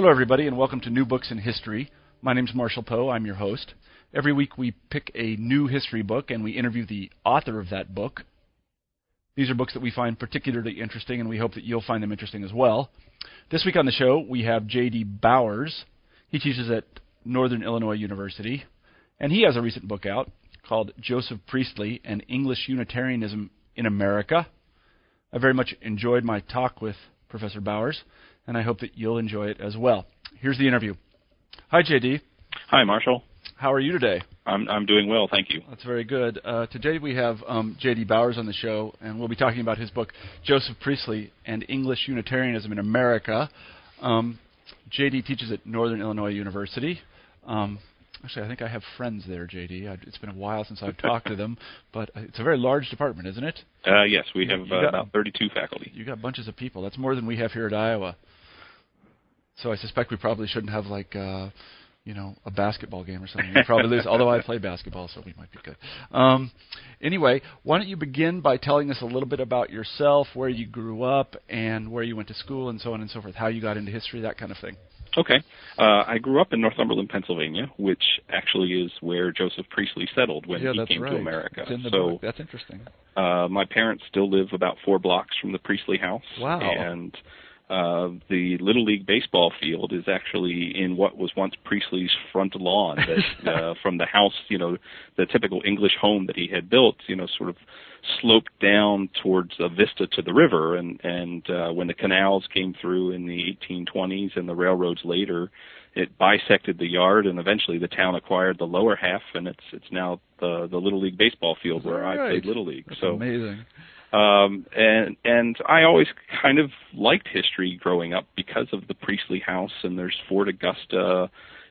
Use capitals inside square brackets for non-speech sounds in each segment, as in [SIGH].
Hello, everybody, and welcome to New Books in History. My name is Marshall Poe. I'm your host. Every week we pick a new history book and we interview the author of that book. These are books that we find particularly interesting, and we hope that you'll find them interesting as well. This week on the show, we have J.D. Bowers. He teaches at Northern Illinois University, and he has a recent book out called Joseph Priestley and English Unitarianism in America. I very much enjoyed my talk with Professor Bowers and I hope that you'll enjoy it as well. Here's the interview. Hi, JD. Hi, Marshall. How are you today? I'm I'm doing well, thank you. That's very good. Uh, today we have um, J.D. Bowers on the show, and we'll be talking about his book Joseph Priestley and English Unitarianism in America. Um, J.D. teaches at Northern Illinois University. Um, Actually, I think I have friends there, JD. It's been a while since I've talked to them, [LAUGHS] but it's a very large department, isn't it? Uh, yes, we have uh, got, about 32 faculty. You got bunches of people. That's more than we have here at Iowa. So I suspect we probably shouldn't have like uh, you know a basketball game or something. We probably lose. Although I play basketball, so we might be good. Um, anyway, why don't you begin by telling us a little bit about yourself, where you grew up, and where you went to school, and so on and so forth. How you got into history, that kind of thing. Okay. Uh, I grew up in Northumberland, Pennsylvania, which actually is where Joseph Priestley settled when yeah, he came right. to America. It's in the so book. That's interesting. Uh, my parents still live about four blocks from the Priestley house. Wow. And uh, the Little League baseball field is actually in what was once Priestley's front lawn that, [LAUGHS] uh, from the house, you know, the typical English home that he had built, you know, sort of sloped down towards a vista to the river. And, and uh, when the canals came through in the 1820s and the railroads later, it bisected the yard and eventually the town acquired the lower half and it's it's now the the little league baseball field where right. I played little league. That's so amazing. Um, and and I always kind of liked history growing up because of the Priestley House and there's Fort Augusta,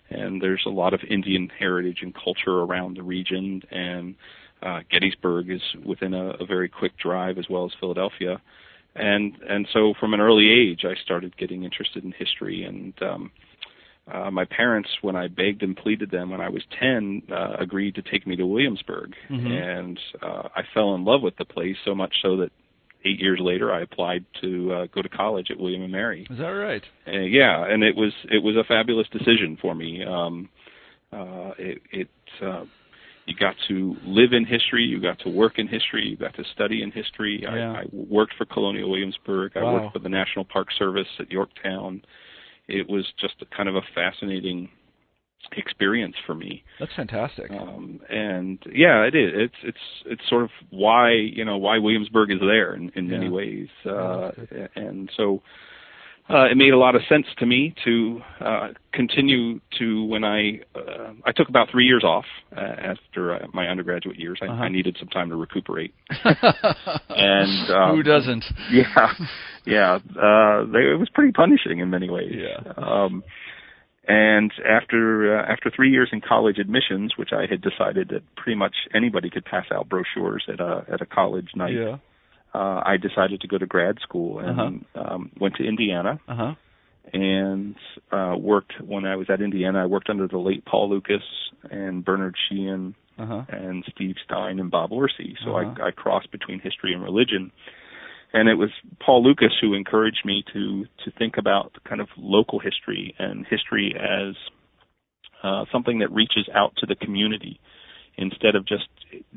and there's a lot of Indian heritage and culture around the region, and uh, Gettysburg is within a, a very quick drive as well as Philadelphia, and and so from an early age I started getting interested in history and um, uh, my parents, when I begged and pleaded them when I was 10, uh, agreed to take me to Williamsburg. Mhm. And uh, I fell in love with the place so much so that eight years later I applied to uh, go to college at William and Mary. Is that right? Uh, yeah, and it was it was a fabulous decision for me. Um, uh, it it uh, you got to live in history, you got to work in history, you got to study in history. Yeah. I, I worked for Colonial Williamsburg. I Wow. worked for the National Park Service at Yorktown. It was just a kind of a fascinating experience for me. That's fantastic. Um, and yeah, it is. It's it's it's sort of why you know why Williamsburg is there in, in many ways. Uh, that's and so uh, it made a lot of sense to me to uh, continue to when I uh, I took about three years off uh, after uh, my undergraduate years. I, Uh-huh. I needed some time to recuperate. [LAUGHS] and um, Who doesn't? yeah, yeah. Uh, they, it was pretty punishing in many ways. Yeah. Um, and after uh, after three years in college admissions, which I had decided that pretty much anybody could pass out brochures at a at a college night, Yeah. Uh, I decided to go to grad school and um, went to Indiana Uh huh. and uh, worked when I was at Indiana. I worked under the late Paul Lucas and Bernard Sheehan Uh huh. and Steve Stein and Bob Orsi. So Uh-huh. I, I crossed between history and religion. And it was Paul Lucas who encouraged me to to think about kind of local history and history as uh, something that reaches out to the community instead of just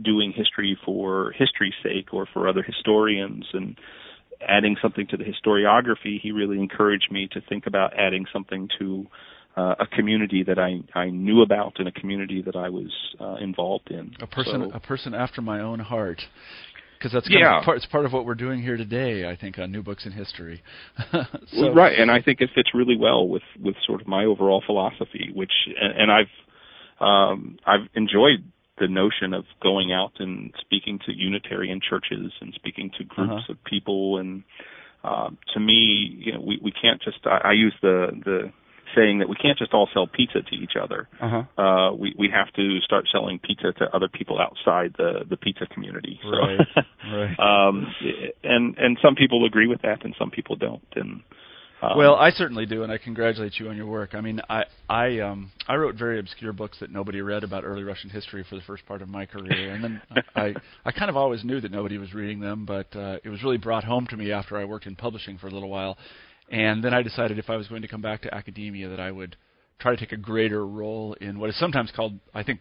doing history for history's sake or for other historians and adding something to the historiography. He really encouraged me to think about adding something to uh, a community that I I knew about and a community that I was uh, involved in. A person, So- a person after my own heart. Because that's kind Yeah. of part, it's part of what we're doing here today, I think, on New Books in History. [LAUGHS] so, right, and I think it fits really well with with sort of my overall philosophy, which and, and I've um, I've enjoyed the notion of going out and speaking to Unitarian churches and speaking to groups Uh-huh. of people and uh, to me, you know, we we can't just. I, I use the the saying that we can't just all sell pizza to each other. Uh-huh. Uh, we we have to start selling pizza to other people outside the the pizza community. So, Right, [LAUGHS] right. um, and and some people agree with that, and some people don't. And um, Well, I certainly do, and I congratulate you on your work. I mean, I I um I wrote very obscure books that nobody read about early Russian history for the first part of my career, and then [LAUGHS] I I kind of always knew that nobody was reading them, but uh, it was really brought home to me after I worked in publishing for a little while, and then I decided if I was going to come back to academia that I would try to take a greater role in what is sometimes called I think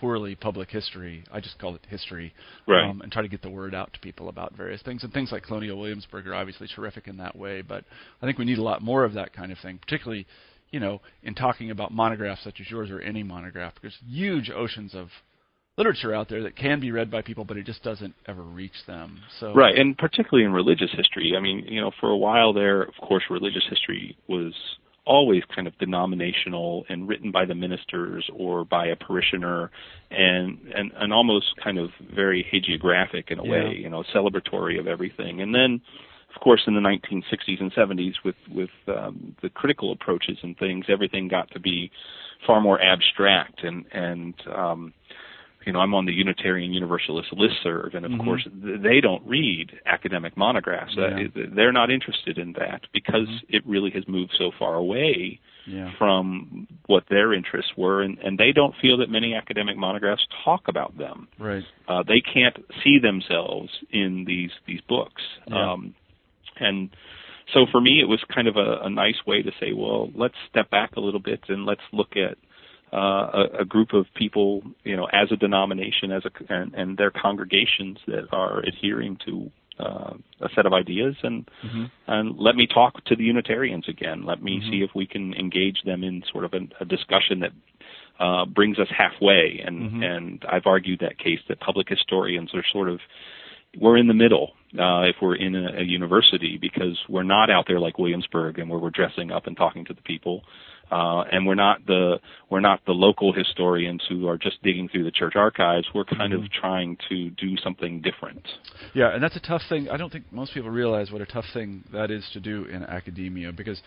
poorly public history. I just call it history, Right. um, and try to get the word out to people about various things. And things like Colonial Williamsburg are obviously terrific in that way, but I think we need a lot more of that kind of thing, particularly, you know, in talking about monographs such as yours or any monograph. There's huge oceans of literature out there that can be read by people, but it just doesn't ever reach them. So Right, and particularly in religious history. I mean, you know, for a while there, of course, religious history was always kind of denominational and written by the ministers or by a parishioner and and, and almost kind of very hagiographic in a Yeah. way, you know, celebratory of everything. And then of course in the 1960s and 70s with with um, the critical approaches and things, everything got to be far more abstract and and um you know, I'm on the Unitarian Universalist listserv, and of Mhm. course, they don't read academic monographs. Uh, Yeah. they're not interested in that because Mhm. it really has moved so far away yeah, from what their interests were, and, and they don't feel that many academic monographs talk about them. right, Uh, they can't see themselves in these these books. Yeah. Um, and so for me, it was kind of a, a nice way to say, well, let's step back a little bit and let's look at uh, a, a group of people, you know, as a denomination, as a and, and their congregations that are adhering to uh, a set of ideas, and hmm and let me talk to the Unitarians again. Let me Mhm. see if we can engage them in sort of a, a discussion that uh, brings us halfway. And Mhm. and I've argued that case that public historians are sort of we're in the middle uh, if we're in a, a university because we're not out there like Williamsburg and where we're dressing up and talking to the people. Uh, and we're not the we're not the local historians who are just digging through the church archives. We're kind Mhm. of trying to do something different. yeah, and that's a tough thing. I don't think most people realize what a tough thing that is to do in academia because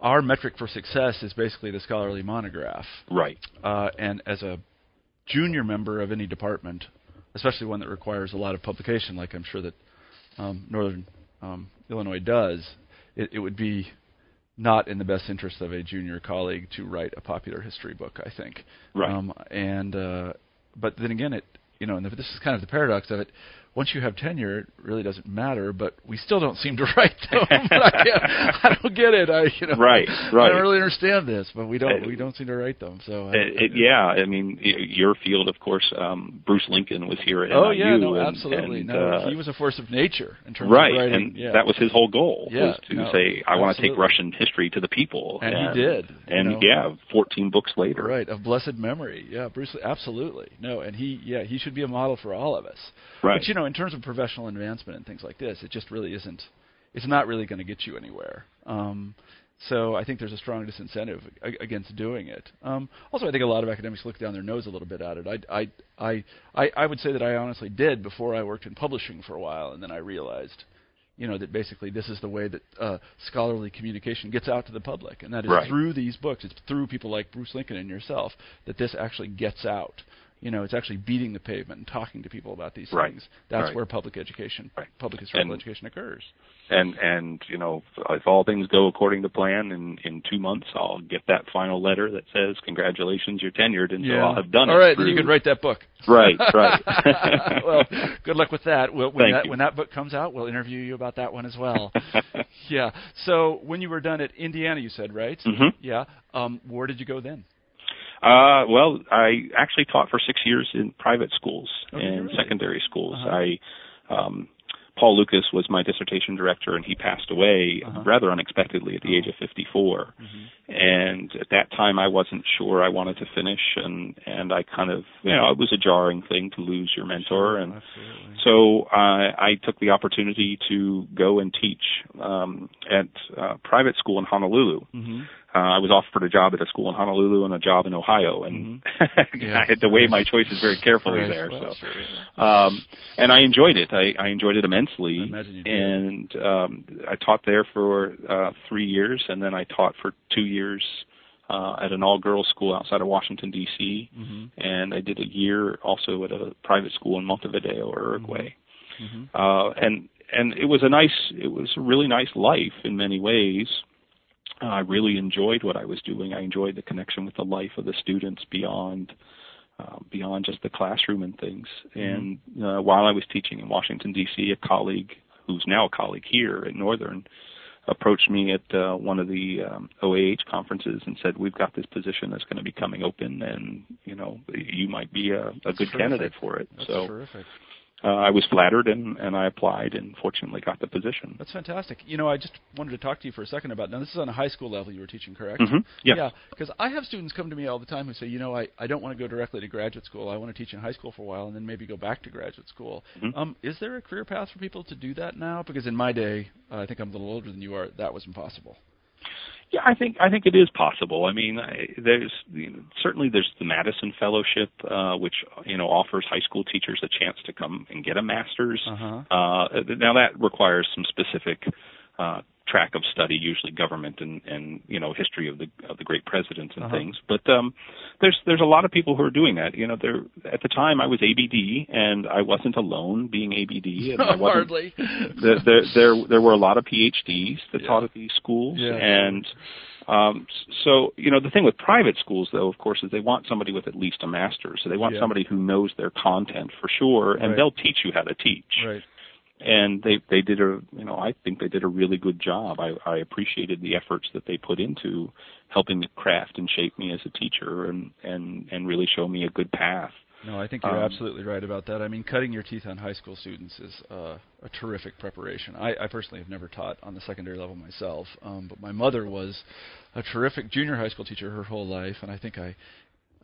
our metric for success is basically the scholarly monograph. Right. uh, and as a junior member of any department, especially one that requires a lot of publication, like I'm sure that um, Northern um, Illinois does, it, it would be not in the best interest of a junior colleague to write a popular history book. I think. Right. Um, and uh, but then again, it you know, and this is kind of the paradox of it. Once you have tenure, it really doesn't matter. But we still don't seem to [LAUGHS] write them. [LAUGHS] I, I don't get it. I you know. Right, right. I don't really understand this, but we don't Uh, we don't seem to write them. So I, It, it, yeah, I mean, your field, of course. Um, Bruce Lincoln was here at Oh NIU, yeah, no, and, absolutely. and, no, uh, he was a force of nature in terms right, of writing. and yeah. that was his whole goal Yeah, was to no, say, "I want to take. Russian history to the people," And he did, And know. yeah, 14 books later. right of blessed memory. Yeah, Bruce. Absolutely. No, and he yeah he should be a model for all of us. Right. But you know, in terms of professional advancement and things like this, it just really isn't. It's not really going to get you anywhere. Um, so I think there's a strong disincentive a- against doing it. Um, also, I think a lot of academics look down their nose a little bit at it. I, I, I, I, I would say that I honestly did before I worked in publishing for a while, and then I realized, you know, that basically this is the way that uh, scholarly communication gets out to the public, and that is Right. through these books. It's through people like Bruce Lincoln and yourself that this actually gets out. You know, it's actually beating the pavement and talking to people about these Right. things. That's Right. where public education, Right. public historical And- education occurs. And and you know, if all things go according to plan, in in two months, I'll get that final letter that says, "Congratulations, you're tenured," and so I'll have done All it. right, then you can write that book. Right, [LAUGHS] right. [LAUGHS] well, good luck with that. We'll, when Thank that you. when that book comes out, we'll interview you about that one as well. [LAUGHS] yeah. So when you were done at Indiana, you said right? Mhm. Yeah. Um, where did you go then? Uh, well, I actually taught for six years in private schools Oh, and really? secondary schools. Uh-huh. I, um, Paul Lucas was my dissertation director, and he passed away Uh-huh. rather unexpectedly at the age of 54. Mm-hmm. And at that time, I wasn't sure I wanted to finish, and and I kind of, you know, it was a jarring thing to lose your mentor, and Absolutely. so uh, I took the opportunity to go and teach um, at uh, private school in Honolulu. hmm uh, I was offered a job at a school in Honolulu and a job in Ohio, and mm-hmm. [LAUGHS] yeah. I had to weigh my choices very carefully right. there. Well, so, sure, yeah. um, and I enjoyed it. I, I enjoyed it immensely, did. and um, I taught there for uh, three years, and then I taught for two years uh, at an all-girls school outside of Washington D.C., mm-hmm. and I did a year also at a private school in Montevideo, Uruguay. Mm-hmm. Uh, and and it was a nice, it was a really nice life in many ways. I really enjoyed what I was doing. I enjoyed the connection with the life of the students beyond uh, beyond just the classroom and things. And uh, while I was teaching in Washington D.C., a colleague who's now a colleague here at Northern approached me at uh, one of the um, OAH conferences and said, "We've got this position that's going to be coming open, and you know, you might be a, a good terrific. candidate for it." That's so terrific. Uh, I was flattered, and and I applied, and fortunately got the position. That's fantastic. You know, I just wanted to talk to you for a second about now. This is on a high school level you were teaching, correct? Mm-hmm. Yes. Yeah, because I have students come to me all the time who say, you know, I, I don't want to go directly to graduate school. I want to teach in high school for a while and then maybe go back to graduate school. Mhm. Um, is there a career path for people to do that now? Because in my day, uh, I think I'm a little older than you are. That was impossible. Yeah, I think I think it is possible. I mean, I, there's you know, certainly there's the Madison Fellowship, uh, which you know offers high school teachers a chance to come and get a master's. Uh-huh. Uh, now that requires some specific uh, track of study, usually government and and you know history of the of the great presidents and Uh-huh. things. But um, there's there's a lot of people who are doing that. You know, there at the time I was ABD and I wasn't alone being ABD. And I [LAUGHS] wasn't, Hardly. [LAUGHS] there, there there there were a lot of PhDs that Yeah. taught at these schools, Yeah. and um, so you know the thing with private schools, though, of course, is they want somebody with at least a master's. So they want Yeah. somebody who knows their content for sure, and Right. they'll teach you how to teach. right. And they they did a you know I think they did a really good job. I, I appreciated the efforts that they put into helping me craft and shape me as a teacher, and and and really show me a good path. No, I think you're Um, absolutely right about that. I mean, cutting your teeth on high school students is uh, a terrific preparation. I, I personally have never taught on the secondary level myself, um, but my mother was a terrific junior high school teacher her whole life, and I think I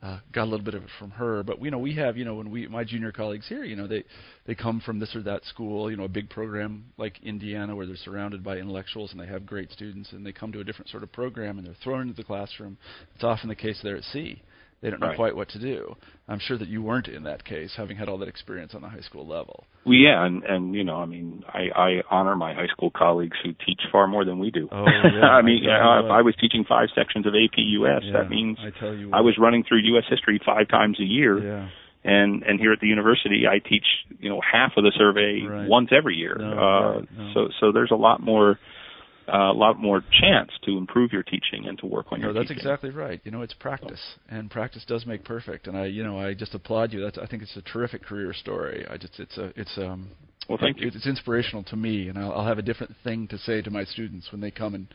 uh, got a little bit of it from her. But you know, we have you know when we my junior colleagues here, you know, they they come from this or that school, you know, a big program like Indiana where they're surrounded by intellectuals and they have great students, and they come to a different sort of program and they're thrown into the classroom. It's often the case there at sea. They don't know Right. quite what to do. I'm sure that you weren't in that case, having had all that experience on the high school level. Well, yeah, and and you know, I mean, I I honor my high school colleagues who teach far more than we do. Oh, [LAUGHS] yeah, I mean, I yeah, if. I was teaching five sections of AP US, Yeah, that means I tell you, I was running through U.S. history five times a year, Yeah, and and here at the university, I teach you know half of the survey Right. once every year. No, uh, no. So so there's a lot more. A lot more chance to improve your teaching and to work on No, your that's teaching. exactly right. You know, it's practice, and practice does make perfect. And I, you know, I just applaud you. That's I think it's a terrific career story. I just it's a it's um Well, thank you. It's inspirational to me, and I'll, I'll have a different thing to say to my students when they come and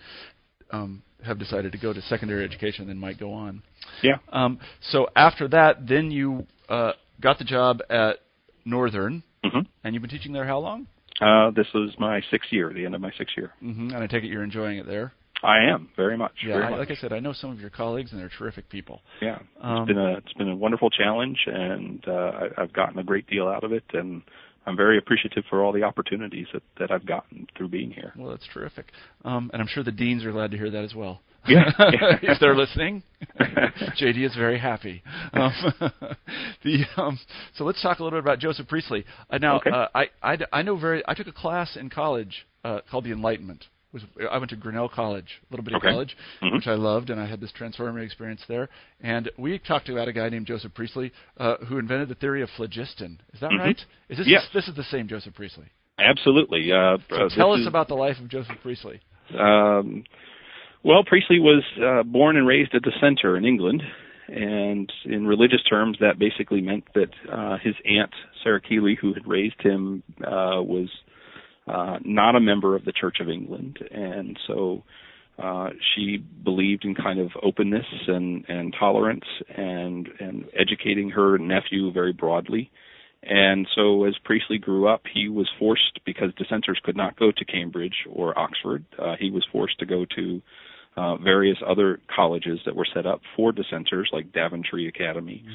um, have decided to go to secondary education and might go on. Yeah. Um, so after that, then you uh, got the job at Northern, hmm and you've been teaching there how long? Uh, this was my sixth year, the end of my sixth year. hmm And I take it you're enjoying it there. I am very much. Yeah, very I, much. like I said, I know some of your colleagues, and they're terrific people. Yeah, Um, it's been a it's been a wonderful challenge, and uh, I, I've gotten a great deal out of it, and I'm very appreciative for all the opportunities that that I've gotten through being here. Well, that's terrific. Um, and I'm sure the deans are glad to hear that as well. Yeah. [LAUGHS] if they're listening, [LAUGHS] JD is very happy. Um, [LAUGHS] the um, so let's talk a little bit about Joseph Priestley. Uh, now, Okay. uh, I, I I know very. I took a class in college uh, called the Enlightenment. Was I went to Grinnell College, a little bit Okay. of college, Mhm. which I loved, and I had this transformative experience there. And we talked about a guy named Joseph Priestley uh, who invented the theory of phlogiston. Is that Mhm. right? Is this Yes. this is the same Joseph Priestley? Absolutely. Uh, So tell us is- about the life of Joseph Priestley. Um, well, Priestley was uh, born and raised a dissenter in England, and in religious terms, that basically meant that uh, his aunt Sarah Keighley, who had raised him, uh, was uh, not a member of the Church of England, and so uh, she believed in kind of openness and, and tolerance and and educating her nephew very broadly. And so as Priestley grew up, he was forced, because dissenters could not go to Cambridge or Oxford, uh, he was forced to go to uh, various other colleges that were set up for dissenters, like Daventry Academy.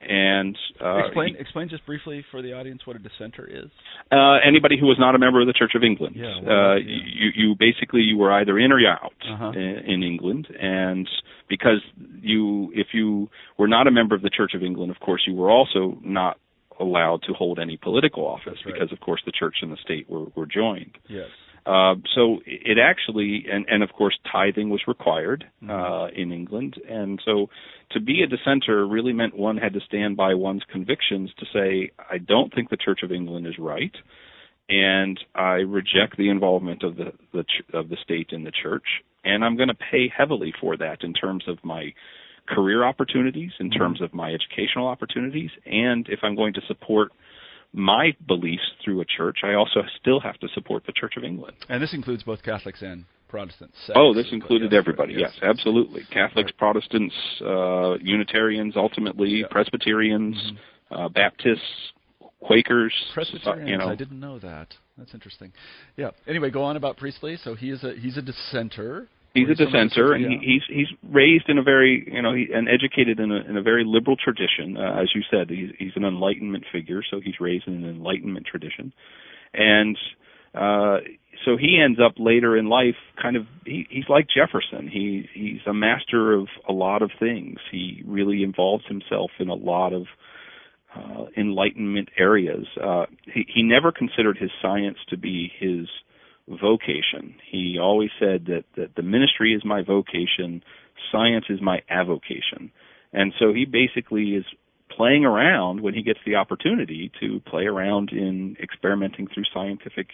And uh, explain he, explain just briefly for the audience what a dissenter is. Uh, anybody who was not a member of the Church of England. Yeah, well, uh, yeah. You you basically you were either in or you're out Uh-huh. in, in England, and because you if you were not a member of the Church of England, of course you were also not allowed to hold any political office right. because of course the church and the state were, were joined. Yes. Uh, so it actually, and, and of course, tithing was required Mm-hmm. uh, in England, and so to be a dissenter really meant one had to stand by one's convictions to say, I don't think the Church of England is right, and I reject the involvement of the, the ch- of the state in the church, and I'm going to pay heavily for that in terms of my career opportunities, in terms of my educational opportunities, and if I'm going to support my beliefs through a church, I also still have to support the Church of England. And this includes both Catholics and Protestants. Oh, this included yes, everybody. right, Yes, absolutely. Catholics, Protestants, uh, Unitarians, ultimately Yeah. Presbyterians, uh, Baptists, Quakers. Presbyterians. uh, you know, I didn't know that. That's interesting. Yeah. Anyway, go on about Priestley. So he is a he's a dissenter. He's a dissenter, and yeah. he, he's he's raised in a very you know he, and educated in a in a very liberal tradition. Uh, as you said, he's he's an Enlightenment figure, so he's raised in an Enlightenment tradition, and uh, so he ends up later in life kind of he, he's like Jefferson. He he's a master of a lot of things. He really involves himself in a lot of uh, enlightenment areas. Uh, he, he never considered his science to be his vocation. He always said that, that the ministry is my vocation, science is my avocation. And so he basically is playing around when he gets the opportunity to play around in experimenting through scientific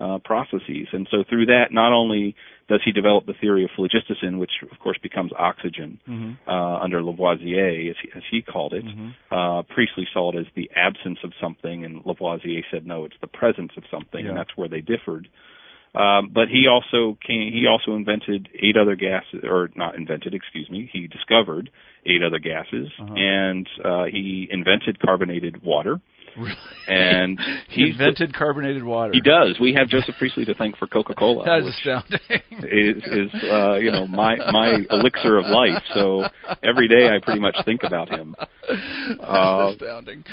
uh, processes. And so through that, not only does he develop the theory of phlogiston, which of course becomes oxygen Mhm. uh, under Lavoisier, as he, as he called it. Mhm. Uh, Priestley saw it as the absence of something, and Lavoisier said no, it's the presence of something, Yeah. and that's where they differed. Um, but he also came, he also invented eight other gases, or not invented, excuse me. He discovered eight other gases, Uh-huh. and uh, he invented carbonated water. Really? [LAUGHS] And he invented carbonated water. He does. We have Joseph Priestley to thank for Coca-Cola. [LAUGHS] That is astounding. is is uh, you know my my elixir of life. So every day I pretty much think about him. Uh, astounding.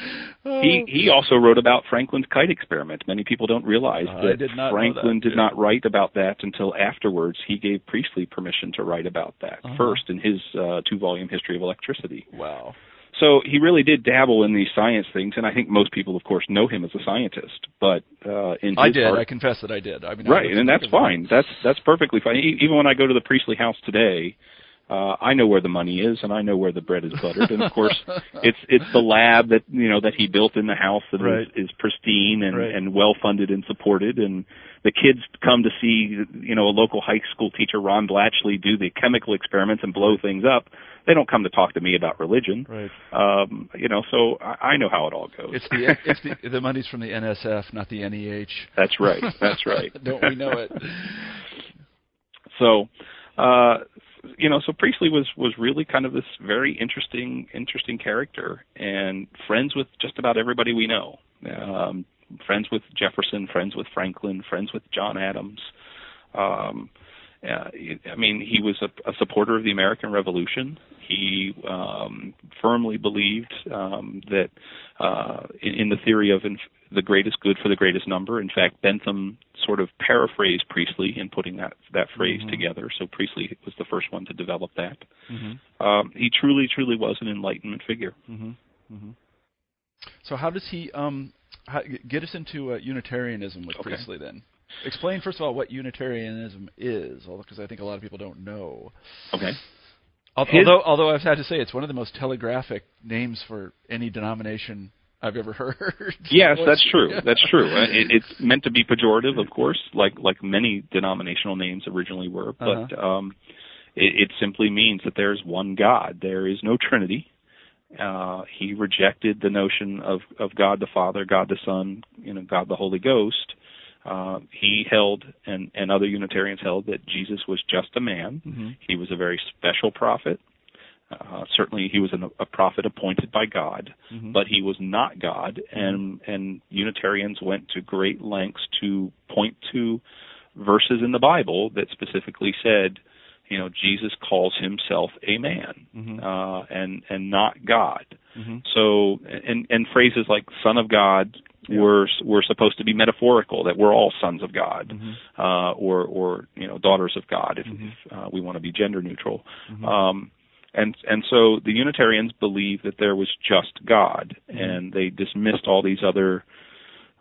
He he also wrote about Franklin's kite experiment. Many people don't realize I that did Franklin that, did yeah. not write about that until afterwards. He gave Priestley permission to write about that Uh-huh. first in his uh, two-volume history of electricity. Wow. So he really did dabble in these science things, and I think most people, of course, know him as a scientist. But uh, in I did. heart- I confess that I did. I mean, right, looked and that's fine. That's that's perfectly fine. E- Even when I go to the Priestley house today, uh, I know where the money is, and I know where the bread is buttered. and of course, [LAUGHS] it's it's the lab that you know that he built in the house that is Right. is pristine and Right. and well funded and supported. And the kids come to see you know a local high school teacher, Ron Blatchley, do the chemical experiments and blow things up. They don't come to talk to me about religion. Right. Um, you know, so I, I know how it all goes. It's the [LAUGHS] it's the the money's from the NSF, not the NEH. That's right. That's right. [LAUGHS] Don't we know it? So, uh, you know, so Priestley was was really kind of this very interesting interesting character, and friends with just about everybody we know. Um, friends with Jefferson, friends with Franklin, friends with John Adams. Um, uh, I mean, he was a, a supporter of the American Revolution. He um, firmly believed um, that uh, in, in the theory of inf- the greatest good for the greatest number. In fact, Bentham sort of paraphrased Priestley in putting that that phrase Mhm. together. So Priestley was the first one to develop that. hmm Um, he truly, truly was an Enlightenment figure. hmm hmm So how does he um how, get us into uh, Unitarianism with Okay. Priestley then? Explain first of all what Unitarianism is, because I think a lot of people don't know. Okay. His- Although, although I've had to say it's one of the most telegraphic names for any denomination I've ever [LAUGHS] heard. Yes, that's [LAUGHS] true. That's true. Uh, It, it's meant to be pejorative, of course, like like many denominational names originally were, but um, it, it simply means that there is one God. There is no Trinity. Uh, he rejected the notion of of God the Father, God the Son, you know, God the Holy Ghost. Uh, he held, and and other Unitarians held that Jesus was just a man. hmm He was a very special prophet. Uh, certainly, he was an, a prophet appointed by God hmm but he was not God, and and Unitarians went to great lengths to point to verses in the Bible that specifically said you know, Jesus calls himself a man Mhm. uh, and and not God. Mhm. So and and phrases like son of God Yeah. were were supposed to be metaphorical that we're all sons of God Mhm. uh, or or you know daughters of God if, Mhm. if uh, we want to be gender neutral. Mhm. Um, and and so the Unitarians believed that there was just God, Mhm. and they dismissed all these other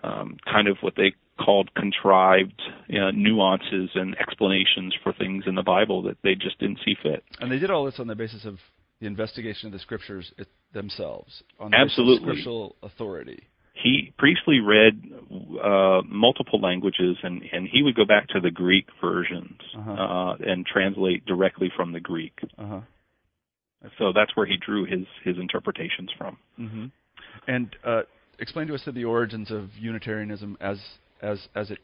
um, kind of what they called contrived uh, nuances and explanations for things in the Bible that they just didn't see fit. And they did all this on the basis of the investigation of the scriptures it, themselves, on the basis of Absolutely. scriptural authority. He Priestley read uh, multiple languages, and and he would go back to the Greek versions Uh-huh. uh, and translate directly from the Greek. Uh huh. So that's where he drew his his interpretations from. hmm And uh, explain to us the origins of Unitarianism as as as it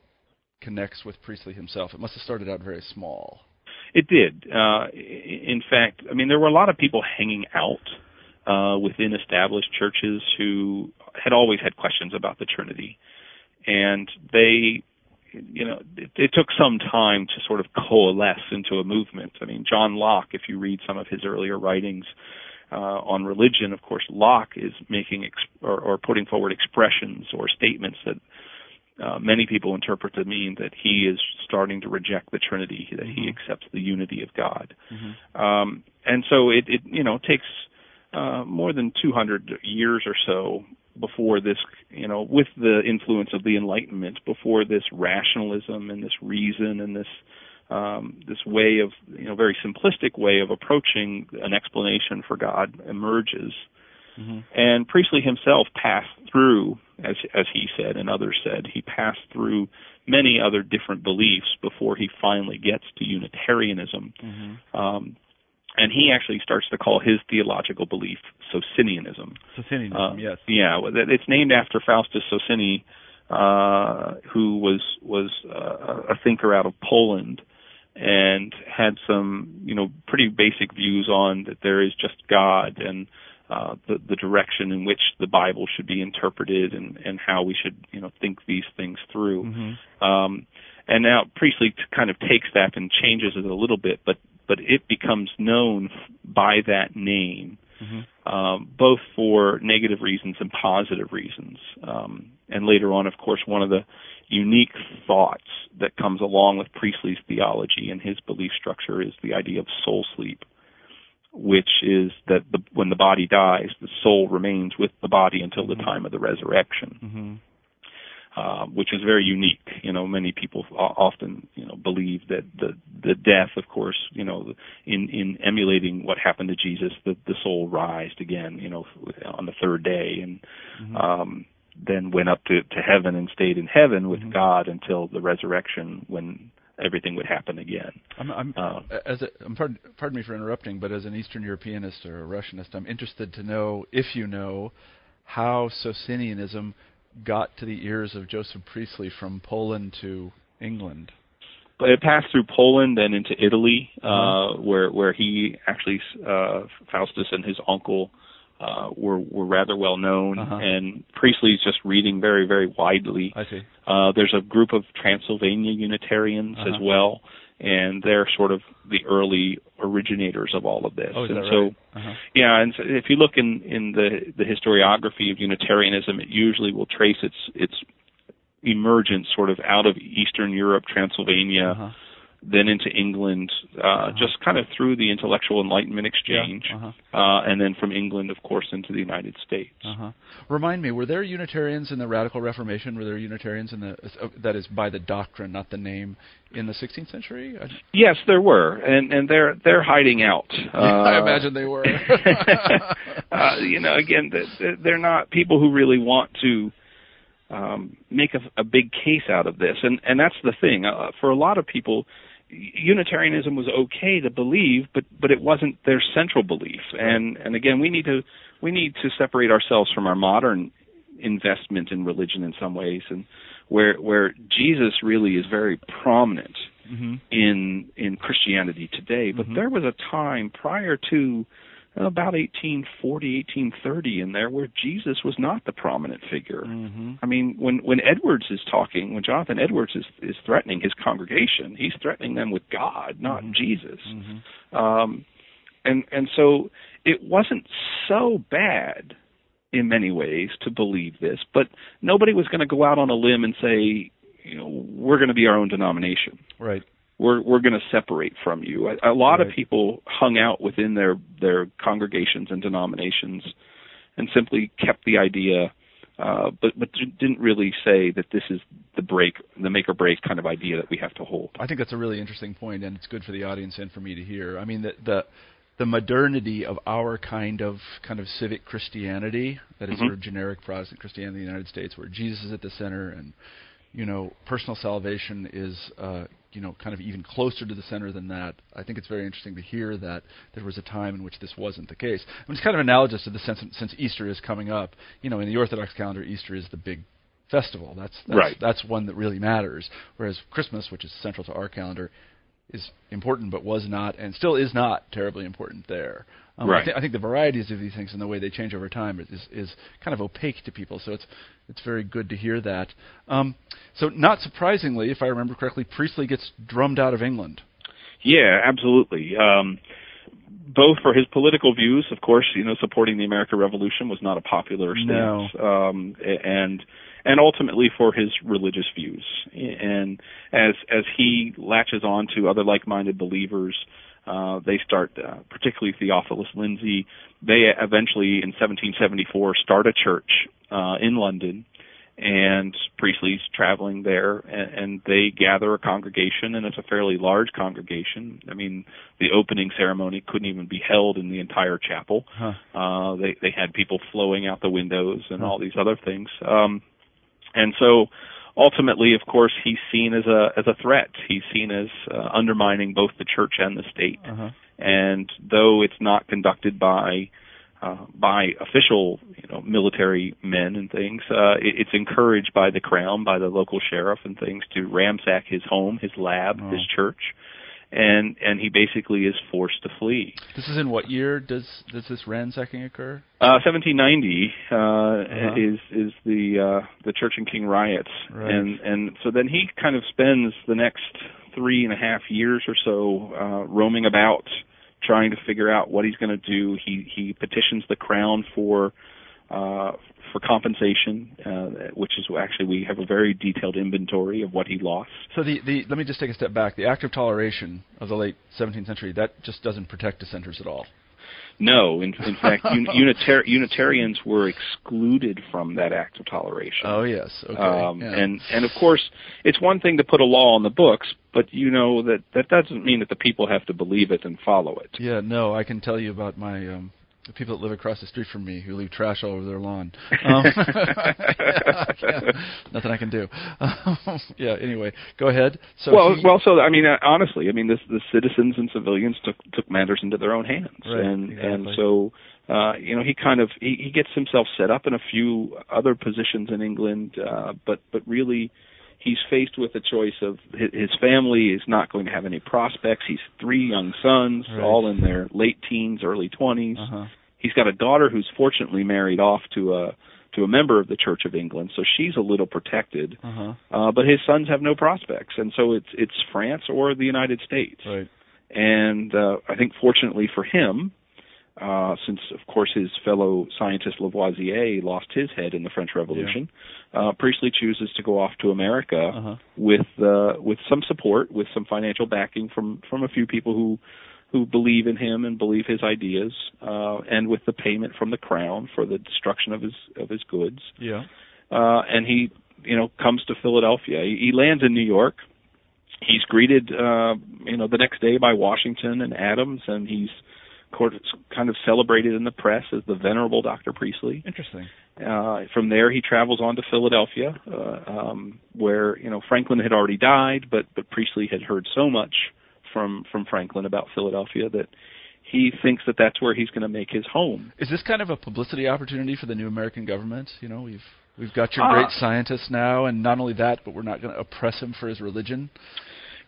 connects with Priestley himself. It must have started out very small. It did. Uh, in fact, I mean, there were a lot of people hanging out uh, within established churches who had always had questions about the Trinity, and they, you know, it, it took some time to sort of coalesce into a movement. I mean, John Locke, if you read some of his earlier writings. Uh, on religion, of course, Locke is making ex- or, or putting forward expressions or statements that uh, many people interpret to mean that he is starting to reject the Trinity, that he Mhm. accepts the unity of God. Mm-hmm. Um, and so it, it you know takes uh, more than 200 years or so before this, you know, with the influence of the Enlightenment, before this rationalism and this reason and this um, this way of, you know, very simplistic way of approaching an explanation for God emerges. Mm-hmm. And Priestley himself passed through, as as he said and others said, he passed through many other different beliefs before he finally gets to Unitarianism. Mm-hmm. Um, and he actually starts to call his theological belief Socinianism. Socinianism, Uh, yes. Yeah, it's named after Faustus Socini, uh, who was was uh, a thinker out of Poland and had some, you know, pretty basic views on that there is just God and uh, the the direction in which the Bible should be interpreted and and how we should, you know, think these things through. Mm-hmm. Um, and now Priestley kind of takes that and changes it a little bit, but but it becomes known by that name, Mm-hmm. um, both for negative reasons and positive reasons. Um, and later on, of course, one of the unique thoughts that comes along with Priestley's theology and his belief structure is the idea of soul sleep, which is that the, when the body dies, the soul remains with the body until the Mhm. time of the resurrection Mm-hmm. uh, which is very unique. You know, many people often, you know, believe that the the death, of course, you know, in in emulating what happened to Jesus, the the soul rised again, you know, on the third day, and Mm-hmm. um, then went up to to heaven and stayed in heaven with Mhm. God until the resurrection, when everything would happen again. I'm, I'm Uh, as a, I'm pardon, pardon me for interrupting, but as an Eastern Europeanist or a Russianist, I'm interested to know if you know how Socinianism got to the ears of Joseph Priestley from Poland to England. but it passed through Poland and into Italy, uh, Uh-huh. where where he actually uh, Faustus and his uncle uh, were were rather well known, Uh-huh. and Priestley's just reading very very widely. I see. Uh, there's a group of Transylvania Unitarians as Uh-huh. well, and they're sort of the early originators of all of this. Oh, is and that so, right? Uh-huh. yeah, and so if you look in in the the historiography of Unitarianism, it usually will trace its its emergence sort of out of Eastern Europe, Transylvania, Uh-huh. Then into England, uh, Uh-huh. just kind of through the intellectual enlightenment exchange, Yeah. Uh-huh. uh, and then from England, of course, into the United States. Uh-huh. Remind me, were there Unitarians in the Radical Reformation? Were there Unitarians in the uh, that is by the doctrine, not the name, in the 16th century? Yes, there were, and and they're they're hiding out. [LAUGHS] I Uh, imagine they were. [LAUGHS] uh, you know, again, th- th- they're not people who really want to um, make a, a big case out of this, and and that's the thing. Uh, for a lot of people, Unitarianism was okay to believe, but but it wasn't their central belief. And and again, we need to we need to separate ourselves from our modern investment in religion in some ways, and where where Jesus really is very prominent hmm in in Christianity today. But Mhm. there was a time prior to about 1840, 1830 in there where Jesus was not the prominent figure. Mm-hmm. I mean, when when Edwards is talking, when Jonathan Edwards is is threatening his congregation, he's threatening them with God, not Mhm. Jesus. Mm-hmm. Um, and and so it wasn't so bad in many ways to believe this, but nobody was going to go out on a limb and say, you know, we're going to be our own denomination Right. We're we're going to separate from you. A, a lot of people hung out within their their congregations and denominations, and simply kept the idea, uh, but but didn't really say that this is the break, the make or break kind of idea that we have to hold. I think that's a really interesting point, and it's good for the audience and for me to hear. I mean, the the, the modernity of our kind of kind of civic Christianity, that is Mhm. sort of generic Protestant Christianity in the United States, where Jesus is at the center, and you know, personal salvation is uh, you know kind of even closer to the center than that. I think it's very interesting to hear that there was a time in which this wasn't the case. I mean, it's kind of analogous to the sense since Easter is coming up. You know, in the Orthodox calendar, Easter is the big festival. That's, that's Right. That's one that really matters. Whereas Christmas, which is central to our calendar, is important but was not and still is not terribly important there. Um, I, Right. I think the varieties of these things and the way they change over time is, is kind of opaque to people. So it's it's very good to hear that. Um, so not surprisingly, if I remember correctly, Priestley gets drummed out of England. Yeah, absolutely. Um, both for his political views, of course, you know, supporting the American Revolution was not a popular No. stance, um, a- and and ultimately for his religious views. And as as he latches on to other like-minded believers, uh, they start, uh, particularly Theophilus Lindsey, they eventually in 1774 start a church uh, in London and Priestley's traveling there, and, and they gather a congregation, and it's a fairly large congregation. I mean, the opening ceremony couldn't even be held in the entire chapel. Huh. Uh, they they had people flowing out the windows and Huh. all these other things. Um, and so, ultimately, of course, he's seen as a as a threat. He's seen as uh, undermining both the church and the state Uh-huh. and though it's not conducted by uh, by official you know military men and things, uh, it, it's encouraged by the crown, by the local sheriff and things to ransack his home, his lab, Oh. his church, and and he basically is forced to flee. This is in what year does does this ransacking occur? Uh, 1790 uh, Uh-huh. is is the uh, the Church and King riots, Right. and and so then he kind of spends the next three and a half years or so uh, roaming about, trying to figure out what he's going to do. He he petitions the crown for uh, for compensation, uh, which is actually we have a very detailed inventory of what he lost. So the, the let me just take a step back. The Act of Toleration of the late 17th century that just doesn't protect dissenters at all. No, in, in fact, un, [LAUGHS] unitar- Unitarians were excluded from that act of toleration. Oh yes, okay. Um, yeah. And and of course, it's one thing to put a law on the books, but you know that that doesn't mean that the people have to believe it and follow it. Yeah, no, I can tell you about my um the people that live across the street from me who leave trash all over their lawn. [LAUGHS] Um, [LAUGHS] yeah, nothing I can do. Um, yeah. Anyway, go ahead. So well, he- well, so I mean, uh, honestly, I mean, this, the citizens and civilians took took matters into their own hands, Right, and and so uh, you know he kind of he, he gets himself set up in a few other positions in England, uh, but but really. He's faced with a choice of his, his family is not going to have any prospects. He's three young sons, Right. all in their late teens, early 20s. uh-huh. He's got a daughter who's fortunately married off to a to a member of the Church of England, so she's a little protected. Uh-huh. Uh, but his sons have no prospects, and so it's it's France or the United States. Right. And uh, I think fortunately for him, uh, since of course his fellow scientist Lavoisier lost his head in the French Revolution, uh, Priestley chooses to go off to America Uh-huh. with uh, with some support, with some financial backing from from a few people who who believe in him and believe his ideas, uh, and with the payment from the crown for the destruction of his of his goods. Yeah. Uh, and he, you know, comes to Philadelphia. He, he lands in New York. He's greeted, uh, you know, the next day by Washington and Adams, and he's kind of celebrated in the press as the venerable Dr. Priestley. Interesting. Uh, from there, he travels on to Philadelphia, uh, um, where you know Franklin had already died, but but Priestley had heard so much from from Franklin about Philadelphia that he thinks that that's where he's going to make his home. Is this kind of a publicity opportunity for the new American government? You know, we've we've got your great scientist now, and not only that, but we're not going to oppress him for his religion.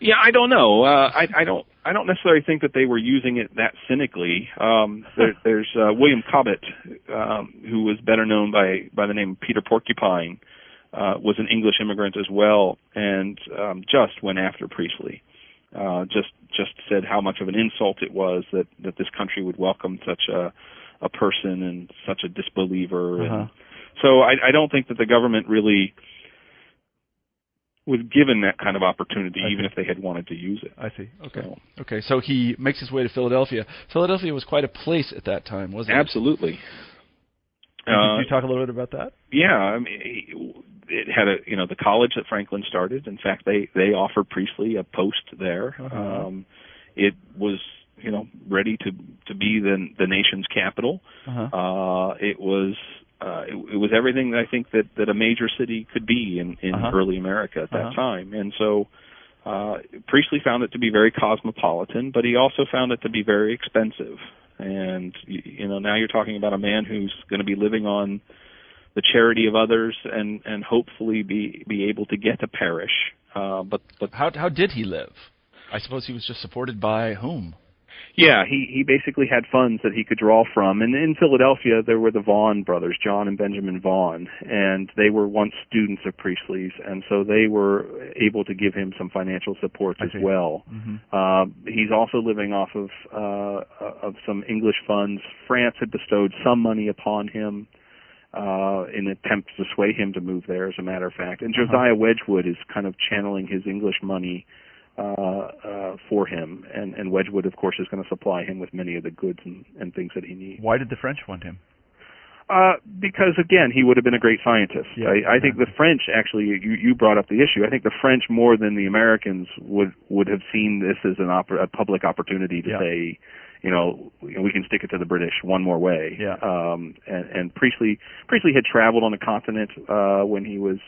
Yeah, I don't know. Uh, I, I don't. I don't necessarily think that they were using it that cynically. Um, there, [LAUGHS] there's uh, William Cobbett, um, who was better known by by the name Peter Porcupine, uh, was an English immigrant as well, and um, just went after Priestley. Uh, just just said how much of an insult it was that that this country would welcome such a a person and such a disbeliever. Uh-huh. And so I, I don't think that the government really was given that kind of opportunity, I even see. if they had wanted to use it. I see. Okay. So, Okay. So he makes his way to Philadelphia. Philadelphia was quite a place at that time, wasn't it? absolutely. Could Uh, you talk a little bit about that? yeah, I mean, it had a you know the college that Franklin started. In fact, they they offered Priestley a post there. Uh-huh. Um, it was you know ready to to be the the nation's capital. Uh-huh. Uh, it was uh, it, it was everything that I think that that a major city could be in in Uh-huh. early America at that Uh-huh. time, and so. Uh, Priestley found it to be very cosmopolitan, but he also found it to be very expensive. And you, you know, now you're talking about a man who's going to be living on the charity of others and and hopefully be be able to get a parish. Uh, but but How how did he live? I suppose he was just supported by whom? yeah, he he basically had funds that he could draw from. And in Philadelphia, there were the Vaughan brothers, John and Benjamin Vaughan, and they were once students of Priestley's, and so they were able to give him some financial support as well. Mm-hmm. Uh, he's also living off of uh, of some English funds. France had bestowed some money upon him uh, in an attempt to sway him to move there, as a matter of fact. And Uh-huh. Josiah Wedgwood is kind of channeling his English money uh, uh, for him, and, and Wedgwood, of course, is going to supply him with many of the goods and, and things that he needs. Why did the French want him? Uh, because again, he would have been a great scientist. Yeah. I, I think the French actually, you, you brought up the issue. I think the French more than the Americans would would have seen this as an oppor- a public opportunity to Yeah. say, you know, we can stick it to the British one more way. Yeah. Um, and, and Priestley Priestley had traveled on the continent uh, when he was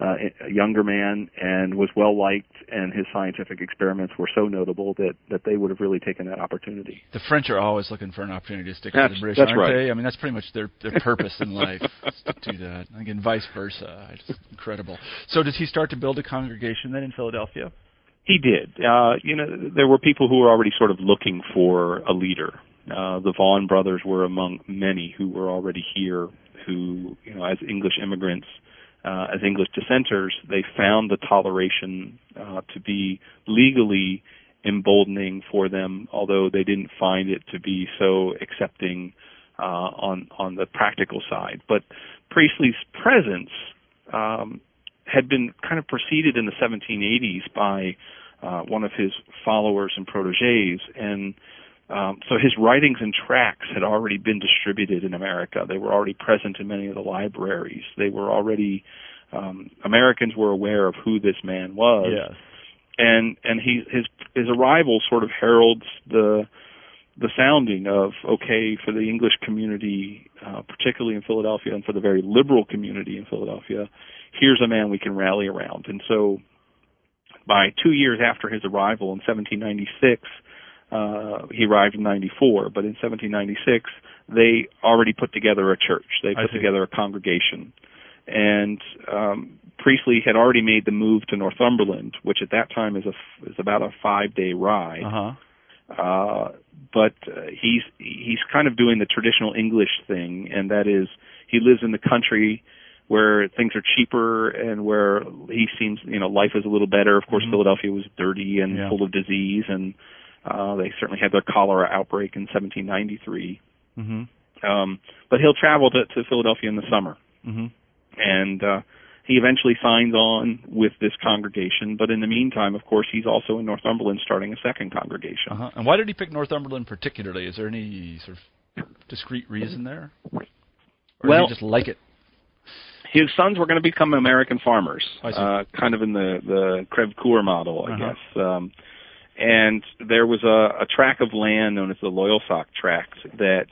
uh, a younger man and was well liked, and his scientific experiments were so notable that that they would have really taken that opportunity. The French are always looking for an opportunity to stick to the British, aren't right. they? I mean, that's pretty much their their purpose in life is to do that. Again, vice versa. It's incredible. So, does he start to build a congregation then in Philadelphia? He did. Uh, you know, there were people who were already sort of looking for a leader. Uh, the Vaughan brothers were among many who were already here, who, you know, as English immigrants, uh, as English dissenters, they found the toleration uh, to be legally emboldening for them, although they didn't find it to be so accepting uh, on on the practical side. But Priestley's presence um, had been kind of preceded in the 1780s by uh, one of his followers and proteges, and um, so his writings and tracts had already been distributed in America. They were already present in many of the libraries. They were already um, Americans were aware of who this man was, yes. and and he his his arrival sort of heralds the the sounding of okay for the English community, uh, particularly in Philadelphia, and for the very liberal community in Philadelphia. Here's a man we can rally around, and so by two years after his arrival in 1796, uh, he arrived in 94, but in 1796 they already put together a church. They put together a congregation, and um, Priestley had already made the move to Northumberland, which at that time is a is about a five day ride. Uh huh. Uh, but uh, he's he's kind of doing the traditional English thing, and that is he lives in the country where things are cheaper and where he seems you know life is a little better. Of course, Mhm. Philadelphia was dirty and Yeah. full of disease, and uh, they certainly had their cholera outbreak in 1793. Mm-hmm. Um, but he'll travel to, to Philadelphia in the summer, Mm-hmm. and uh, he eventually signs on with this congregation. But in the meantime, of course, he's also in Northumberland starting a second congregation. Uh-huh. And why did he pick Northumberland particularly? Is there any sort of discrete reason there? Or Well- did he just like it? His sons were going to become American farmers, uh, kind of in the the Crèvecoeur model, I Uh-huh. guess. Um, and there was a, a tract of land known as the Loyalsock Tract that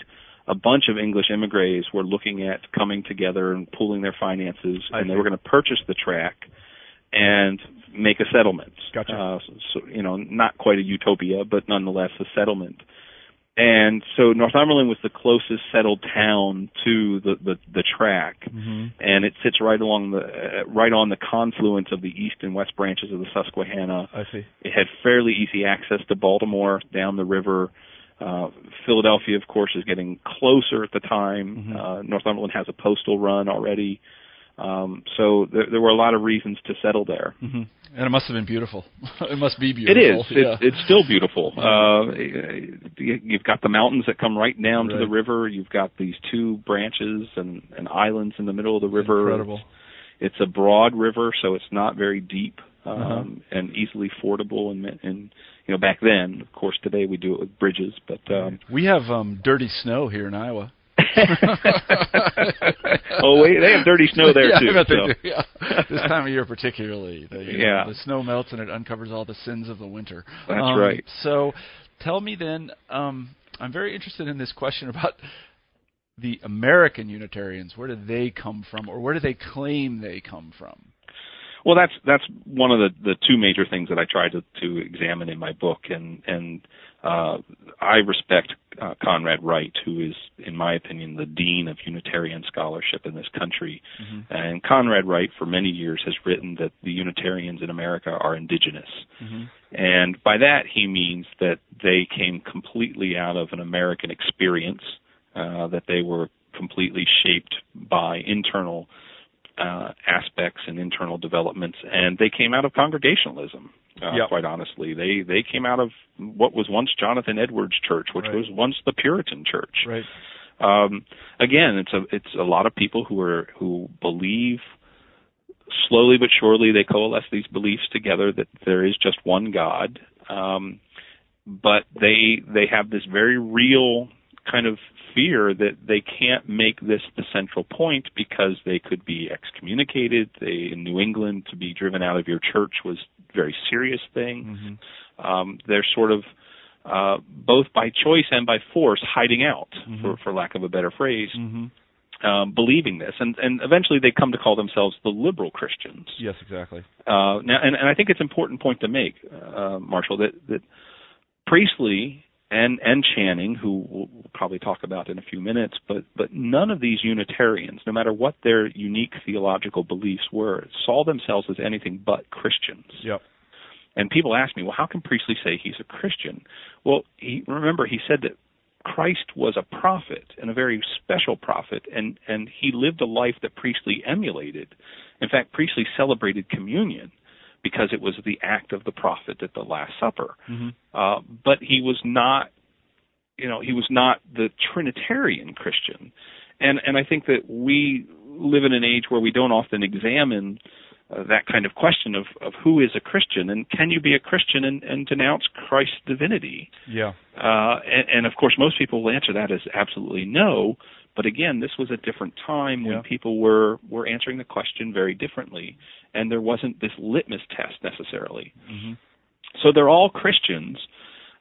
a bunch of English immigrants were looking at coming together and pooling their finances, I and they were going to purchase the tract and make a settlement. Gotcha. Uh, so, you know, not quite a utopia, but nonetheless a settlement. And so Northumberland was the closest settled town to the the, the track, Mm-hmm. and it sits right along the uh, right on the confluence of the east and west branches of the Susquehanna. I see. It had fairly easy access to Baltimore down the river. Uh, Philadelphia, of course, is getting closer at the time. Mhm. Uh, Northumberland has a postal run already. Um, so there, there were a lot of reasons to settle there. Mm-hmm. And it must have been beautiful. [LAUGHS] it must be beautiful. is. Yeah. It's, it's still beautiful. Uh, you- you've got the mountains that come right down to the river. You've got these two branches and, and islands in the middle of the river. Incredible. It's a broad river, so it's not very deep um, Uh-huh. and easily fordable. And, and you know, back then, of course, today we do it with bridges, but um, We have um, dirty snow here in Iowa. Oh wait, they have dirty snow there [LAUGHS] yeah, too. I bet they so. do, yeah. This time of year, particularly, the, you know, Yeah. the snow melts and it uncovers all the sins of the winter. That's Um, right. So, tell me then. Um, I'm very interested in this question about the American Unitarians. Where do they come from, or where do they claim they come from? Well, that's that's one of the the two major things that I try to to examine in my book, and and uh, I respect uh, Conrad Wright, who is, in my opinion, the dean of Unitarian scholarship in this country. Mm-hmm. And Conrad Wright, for many years, has written that the Unitarians in America are indigenous. Mm-hmm. And by that, he means that they came completely out of an American experience, uh, that they were completely shaped by internal uh, aspects and internal developments, and they came out of Congregationalism. Uh, Yep. Quite honestly, they they came out of what was once Jonathan Edwards Church, which Right. was once the Puritan Church. Right. Um, again, it's a it's a lot of people who are who believe slowly but surely they coalesce these beliefs together that there is just one God. Um, but they they have this very real kind of fear that they can't make this the central point because they could be excommunicated. They in New England to be driven out of your church was a very serious thing. Mm-hmm. Um, they're sort of uh, both by choice and by force hiding out, Mhm. for for lack of a better phrase, Mm-hmm. um, believing this, and and eventually they come to call themselves the liberal Christians. Yes, exactly. Uh, now, and, and I think it's an important point to make, uh, Marshall, that that Priestley and and Channing, who we'll probably talk about in a few minutes, but but none of these Unitarians, no matter what their unique theological beliefs were, saw themselves as anything but Christians. Yep. And people ask me, well, how can Priestley say he's a Christian? Well, he, remember he said that Christ was a prophet and a very special prophet, and and he lived a life that Priestley emulated. In fact, Priestley celebrated communion because it was the act of the prophet at the Last Supper. Mm-hmm. Uh, but he was not, you know, he was not the Trinitarian Christian. And and I think that we live in an age where we don't often examine uh, that kind of question of, of who is a Christian and can you be a Christian and, and denounce Christ's divinity? Yeah. Uh, and, and of course, most people will answer that as absolutely no. But again, this was a different time when Yeah. people were were answering the question very differently, and there wasn't this litmus test necessarily. Mm-hmm. So they're all Christians.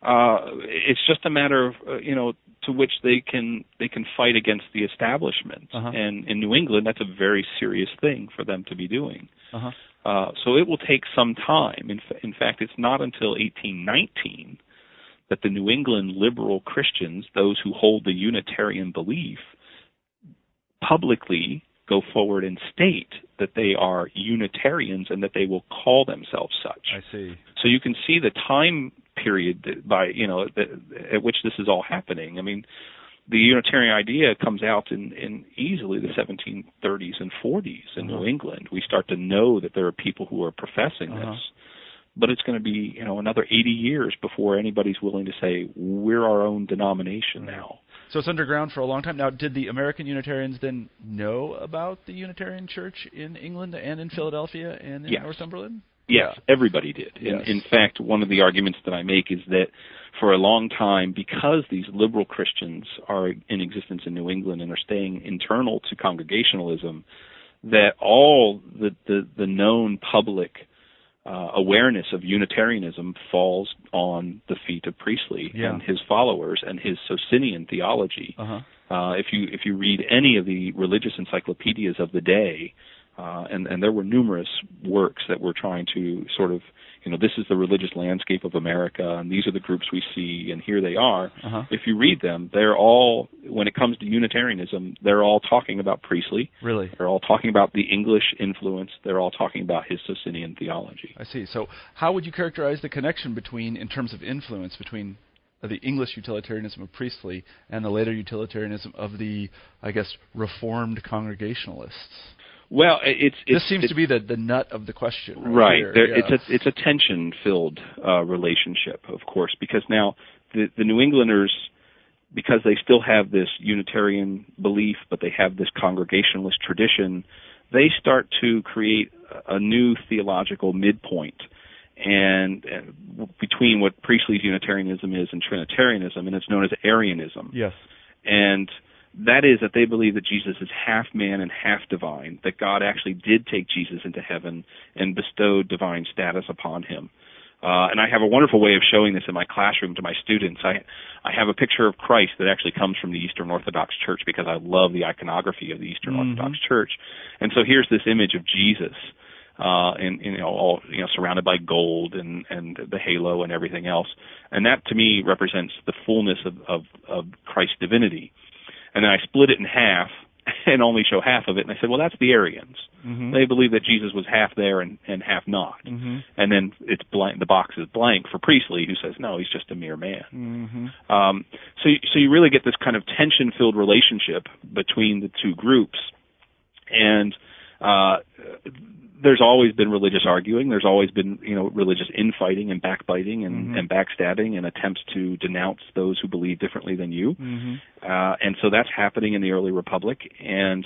Uh, it's just a matter of uh, you know to which they can they can fight against the establishment. Uh-huh. And in New England, that's a very serious thing for them to be doing. Uh-huh. Uh, so it will take some time. In, fa- in fact, it's not until 1819 that the New England liberal Christians, those who hold the Unitarian belief, publicly go forward and state that they are Unitarians and that they will call themselves such. I see. So you can see the time period that by you know at which this is all happening. I mean, the Unitarian idea comes out in, in easily the 1730s and 40s in Uh-huh. New England. We start to know that there are people who are professing Uh-huh. this, but it's going to be you know another 80 years before anybody's willing to say we're our own denomination now. So it's underground for a long time. Now, did the American Unitarians then know about the Unitarian Church in England and in Philadelphia and in Yes. Northumberland? Yes, everybody did. In, in fact, one of the arguments that I make is that for a long time, because these liberal Christians are in existence in New England and are staying internal to Congregationalism, that all the the, the known public uh, awareness of Unitarianism falls on the feet of Priestley Yeah. and his followers and his Socinian theology. Uh huh. Uh, if you if you read any of the religious encyclopedias of the day, Uh, and, and there were numerous works that were trying to sort of, you know, this is the religious landscape of America, and these are the groups we see, and here they are. Uh-huh. If you read them, they're all, when it comes to Unitarianism, they're all talking about Priestley. Really? They're all talking about the English influence. They're all talking about his Socinian theology. I see. So, how would you characterize the connection between, in terms of influence, between the English utilitarianism of Priestley and the later utilitarianism of the, I guess, Reformed Congregationalists? Well, it's, it's this seems it's, to be the, the nut of the question. Right. right. here. There, yeah. It's a it's a tension filled uh, relationship, of course, because now the the New Englanders, because they still have this Unitarian belief, but they have this Congregationalist tradition, they start to create a new theological midpoint. And, and between what Priestley's Unitarianism is and Trinitarianism, and it's known as Arianism. Yes. And that is that they believe that Jesus is half man and half divine, that God actually did take Jesus into heaven and bestowed divine status upon him. Uh, and I have a wonderful way of showing this in my classroom to my students. I, I have a picture of Christ that actually comes from the Eastern Orthodox Church because I love the iconography of the Eastern mm-hmm. Orthodox Church. And so here's this image of Jesus, uh, and, and, you know, all, you know, surrounded by gold and, and the halo and everything else. And that to me represents the fullness of, of, of Christ's divinity and then I split it in half [LAUGHS] and only show half of it. And I said, well, that's the Arians. Mm-hmm. They believe that Jesus was half there and, and half not. Mm-hmm. And then it's blank. The box is blank for Priestley, who says, no, he's just a mere man. Mm-hmm. Um, so, so you really get this kind of tension-filled relationship between the two groups, and uh, there's always been religious arguing. There's always been, you know, religious infighting and backbiting and, mm-hmm. and backstabbing and attempts to denounce those who believe differently than you. Mm-hmm. Uh, and so that's happening in the early republic. And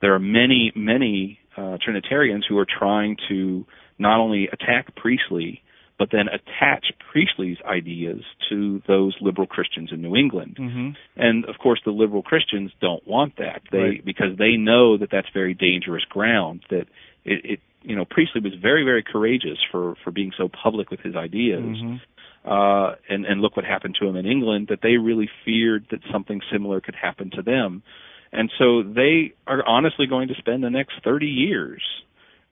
there are many, many uh, Trinitarians who are trying to not only attack Priestley, but then attach Priestley's ideas to those liberal Christians in New England. Mm-hmm. And of course, the liberal Christians don't want that. They right. because they know that that's very dangerous ground. That it, it you know Priestley was very very courageous for for being so public with his ideas. Mm-hmm. Uh, and and look what happened to them in England. That they really feared that something similar could happen to them. And so they are honestly going to spend the next 30 years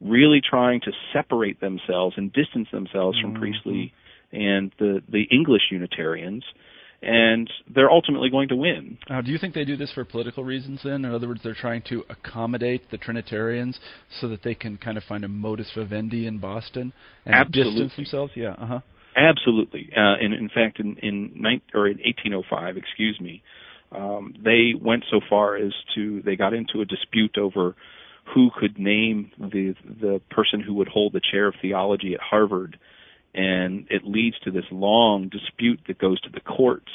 really trying to separate themselves and distance themselves mm-hmm. from Priestley and the the English Unitarians, and they're ultimately going to win. Uh, do you think they do this for political reasons? Then, in other words, they're trying to accommodate the Trinitarians so that they can kind of find a modus vivendi in Boston and Absolutely. distance themselves. Yeah. Uh huh. Absolutely. Uh, and in fact, in in, 19, or in 1805, excuse me, um, they went so far as to they got into a dispute over who could name the the person who would hold the chair of theology at Harvard, and it leads to this long dispute that goes to the courts,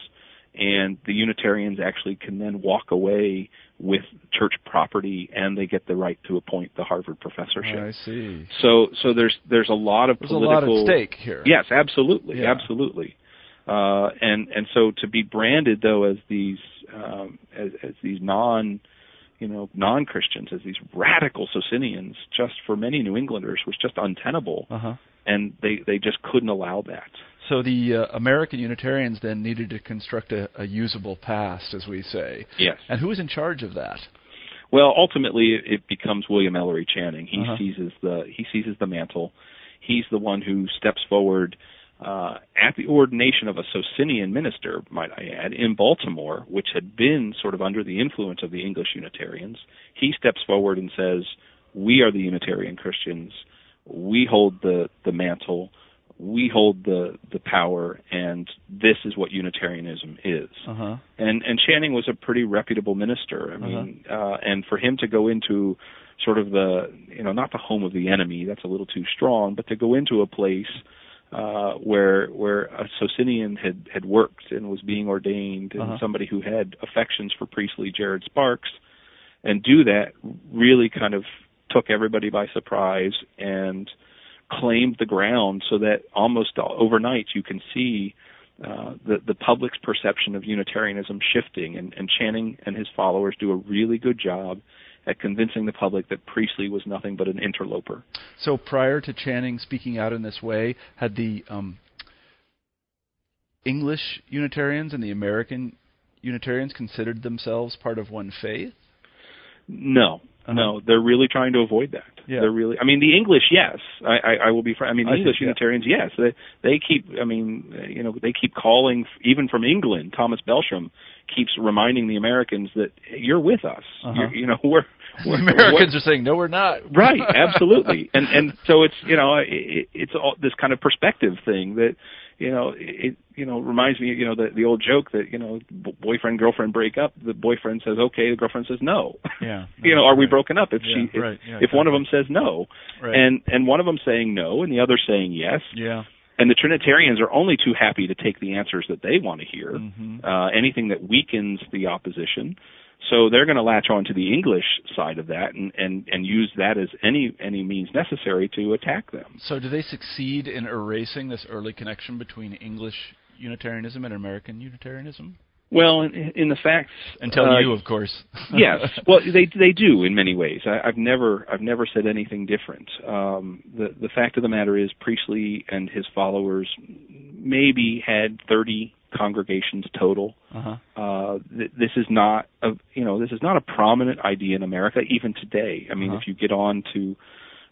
and the Unitarians actually can then walk away with church property, and they get the right to appoint the Harvard professorship. I see. So so there's there's a lot of There's political a lot at stake here. Yes, absolutely, Yeah. absolutely. Uh, and and so to be branded though as these um, as, as these non you know non Christians as these radical Socinians just for many New Englanders was just untenable, Uh huh. and they they just couldn't allow that. So the uh, American Unitarians then needed to construct a, a usable past, as we say. Yes. And who was in charge of that? Well, ultimately, it, becomes William Ellery Channing. He Uh-huh. seizes the he seizes the mantle. He's the one who steps forward uh, at the ordination of a Socinian minister, might I add, in Baltimore, which had been sort of under the influence of the English Unitarians. He steps forward and says, "We are the Unitarian Christians. We hold the the mantle. We hold the the power, and this is what Unitarianism is." Uh huh. and and Channing was a pretty reputable minister. I mean, uh and for him to go into sort of the you know not the home of the enemy, that's a little too strong, but to go into a place uh where where a Socinian had had worked and was being ordained, and Uh-huh. somebody who had affections for Priestley, Jared Sparks, and do that really kind of took everybody by surprise and claimed the ground so that almost overnight you can see uh, the the public's perception of Unitarianism shifting, and, and Channing and his followers do a really good job at convincing the public that Priestley was nothing but an interloper. So prior to Channing speaking out in this way, had the um, English Unitarians and the American Unitarians considered themselves part of one faith? No, Uh-huh. No, they're really trying to avoid that. Yeah. They're really. I mean, the English, yes. I, I, I will be. Fr- I mean, the I English yeah. Unitarians, yes. They they keep. I mean, you know, they keep calling even from England. Thomas Belsham keeps reminding the Americans that you're with us. Uh-huh. You're, you know, [LAUGHS] we're, we're Americans are saying no, we're not. [LAUGHS] right absolutely and and so it's you know it, it's all this kind of perspective thing that you know it you know reminds me you know the the old joke that you know boyfriend girlfriend break up the boyfriend says okay the girlfriend says no Yeah. [LAUGHS] you know are we broken up if Yeah, she if, right, yeah, if one of them says no Right. and and one of them saying no and the other saying yes yeah. and the trinitarians are only too happy to take the answers that they want to hear Mhm. uh, anything that weakens the opposition. So they're going to latch on to the English side of that and, and, and use that as any any means necessary to attack them. So, do they succeed in erasing this early connection between English Unitarianism and American Unitarianism? Well, in, in the facts, Until uh, you, of course. [LAUGHS] yes. Well, they they do in many ways. I, I've never I've never said anything different. Um, the the fact of the matter is, Priestley and his followers maybe had 30 congregations total. Uh-huh. Uh, th- this is not a you know this is not a prominent idea in America even today. I mean, Uh-huh. if you get on to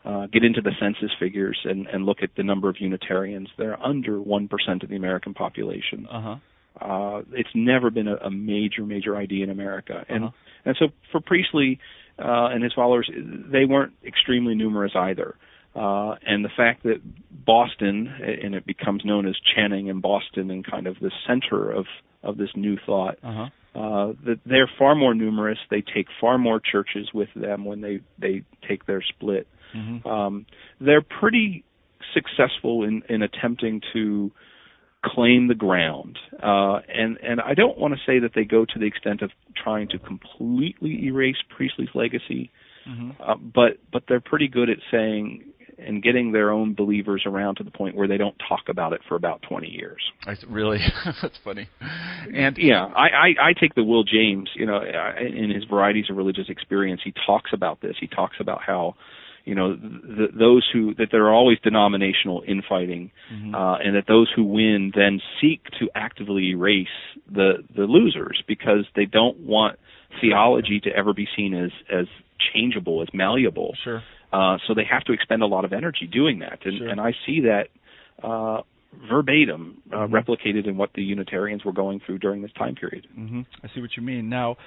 uh, get into the census figures and, and look at the number of Unitarians, they're under one percent of the American population. Uh-huh. Uh, it's never been a, a major major idea in America, and Uh-huh. and so for Priestley uh, and his followers, they weren't extremely numerous either. Uh, and the fact that Boston, and it becomes known as Channing and Boston, and kind of the center of of this new thought, Uh-huh. uh, that they're far more numerous. They take far more churches with them when they they take their split. Mhm. Um, they're pretty successful in in attempting to claim the ground, uh, and and I don't want to say that they go to the extent of trying to completely erase Priestley's legacy, Mhm. uh, but but they're pretty good at saying and getting their own believers around to the point where they don't talk about it for about 20 years. I really, [LAUGHS] that's funny. And Yeah, I, I, I take the Will James, you know, I- in his varieties of religious experience, he talks about this. He talks about how, you know, th- those who that there are always denominational infighting, Mhm. uh, and that those who win then seek to actively erase the the losers because they don't want theology to ever be seen as as changeable, as malleable. sure. Uh, so they have to expend a lot of energy doing that, and, Sure. and I see that uh, verbatim uh, Mhm. replicated in what the Unitarians were going through during this time period. hmm I see what you mean. Now,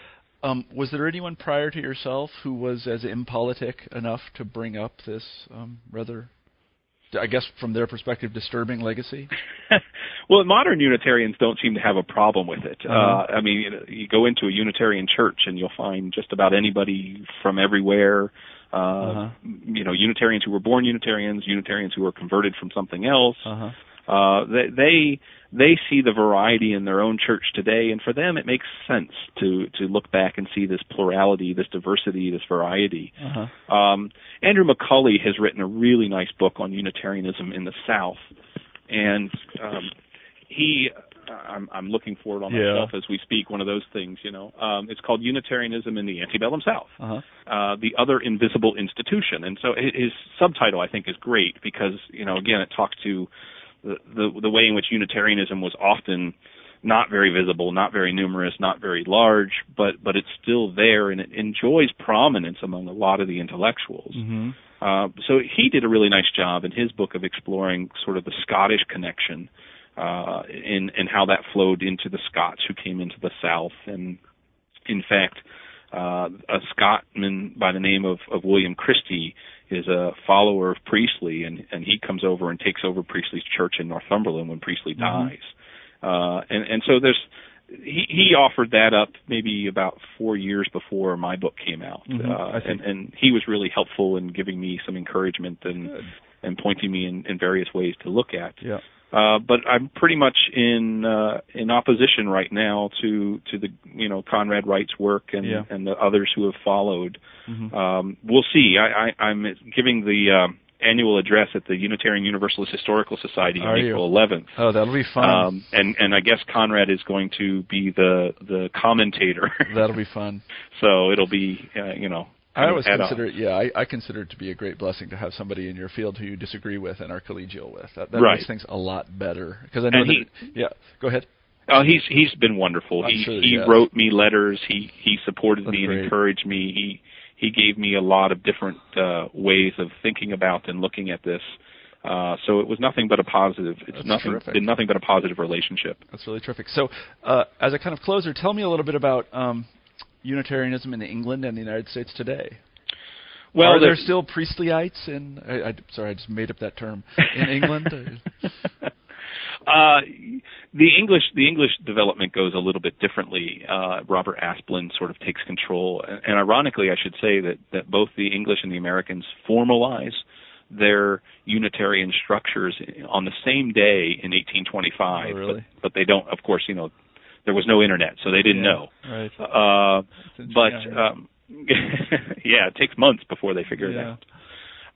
um, was there anyone prior to yourself who was as impolitic enough to bring up this um, rather, I guess, from their perspective, disturbing legacy? [LAUGHS] well, modern Unitarians don't seem to have a problem with it. Uh-huh. Uh, I mean, you, know, you go into a Unitarian church and you'll find just about anybody from everywhere. Uh, Uh-huh. You know, Unitarians who were born Unitarians, Unitarians who were converted from something else. Uh huh. Uh, they, they they see the variety in their own church today, and for them, it makes sense to to look back and see this plurality, this diversity, this variety. Uh huh. Um, Andrew Macaulay has written a really nice book on Unitarianism in the South, and um, he, I'm, I'm looking for it on Yeah. my as we speak. One of those things, you know. Um, it's called Unitarianism in the Antebellum South, Uh huh. uh, the other invisible institution. And so hi- his subtitle, I think, is great because, you know, again, it talks to the the, the way in which Unitarianism was often not very visible, not very numerous, not very large, but but it's still there and it enjoys prominence among a lot of the intellectuals. Mm-hmm. Uh, so he did a really nice job in his book of exploring sort of the Scottish connection uh, in and how that flowed into the Scots who came into the South. And in fact, uh, a Scotman by the name of, of William Christie is a follower of Priestley, and, and he comes over and takes over Priestley's church in Northumberland when Priestley Mhm. dies. Uh, and, and so there's he, he offered that up maybe about four years before my book came out, Mhm, uh, and, and he was really helpful in giving me some encouragement and Good. and pointing me in, in various ways to look at. Yeah. Uh, but I'm pretty much in uh, in opposition right now to to the you know Conrad Wright's work and Yeah. and the others who have followed. Mhm. Um, we'll see. I, I, I'm giving the um, annual address at the Unitarian Universalist Historical Society on Are you? April 11th. Oh, that'll be fun. Um, and and I guess Conrad is going to be the the commentator. that'll be fun. [LAUGHS] so it'll be uh, you know. I always on. consider it, yeah, I, I consider it to be a great blessing to have somebody in your field who you disagree with and are collegial with. That, that Right. makes things a lot better. Because I know And that, he- yeah, go ahead. Oh, he's he's been wonderful. I'm he sure he he wrote me letters. He he supported That's me and great. encouraged me. He he gave me a lot of different uh, ways of thinking about and looking at this. Uh, so it was nothing but a positive. It's That's nothing terrific. been nothing but a positive relationship. That's really terrific. So, uh, as a kind of closer, tell me a little bit about um, Unitarianism in England and the United States today. Well, are there there's- still Priestlyites in? I, I, sorry, I just made up that term in England. [LAUGHS] Uh, the English the English development goes a little bit differently. Uh, Robert Aspland sort of takes control, and, and ironically, I should say that that both the English and the Americans formalize their Unitarian structures on the same day in 1825. Oh, really? But, but they don't, of course, you know, there was no internet, so they didn't Yeah, know. Right. Uh, but interesting. um, [LAUGHS] yeah, it takes months before they figure it out.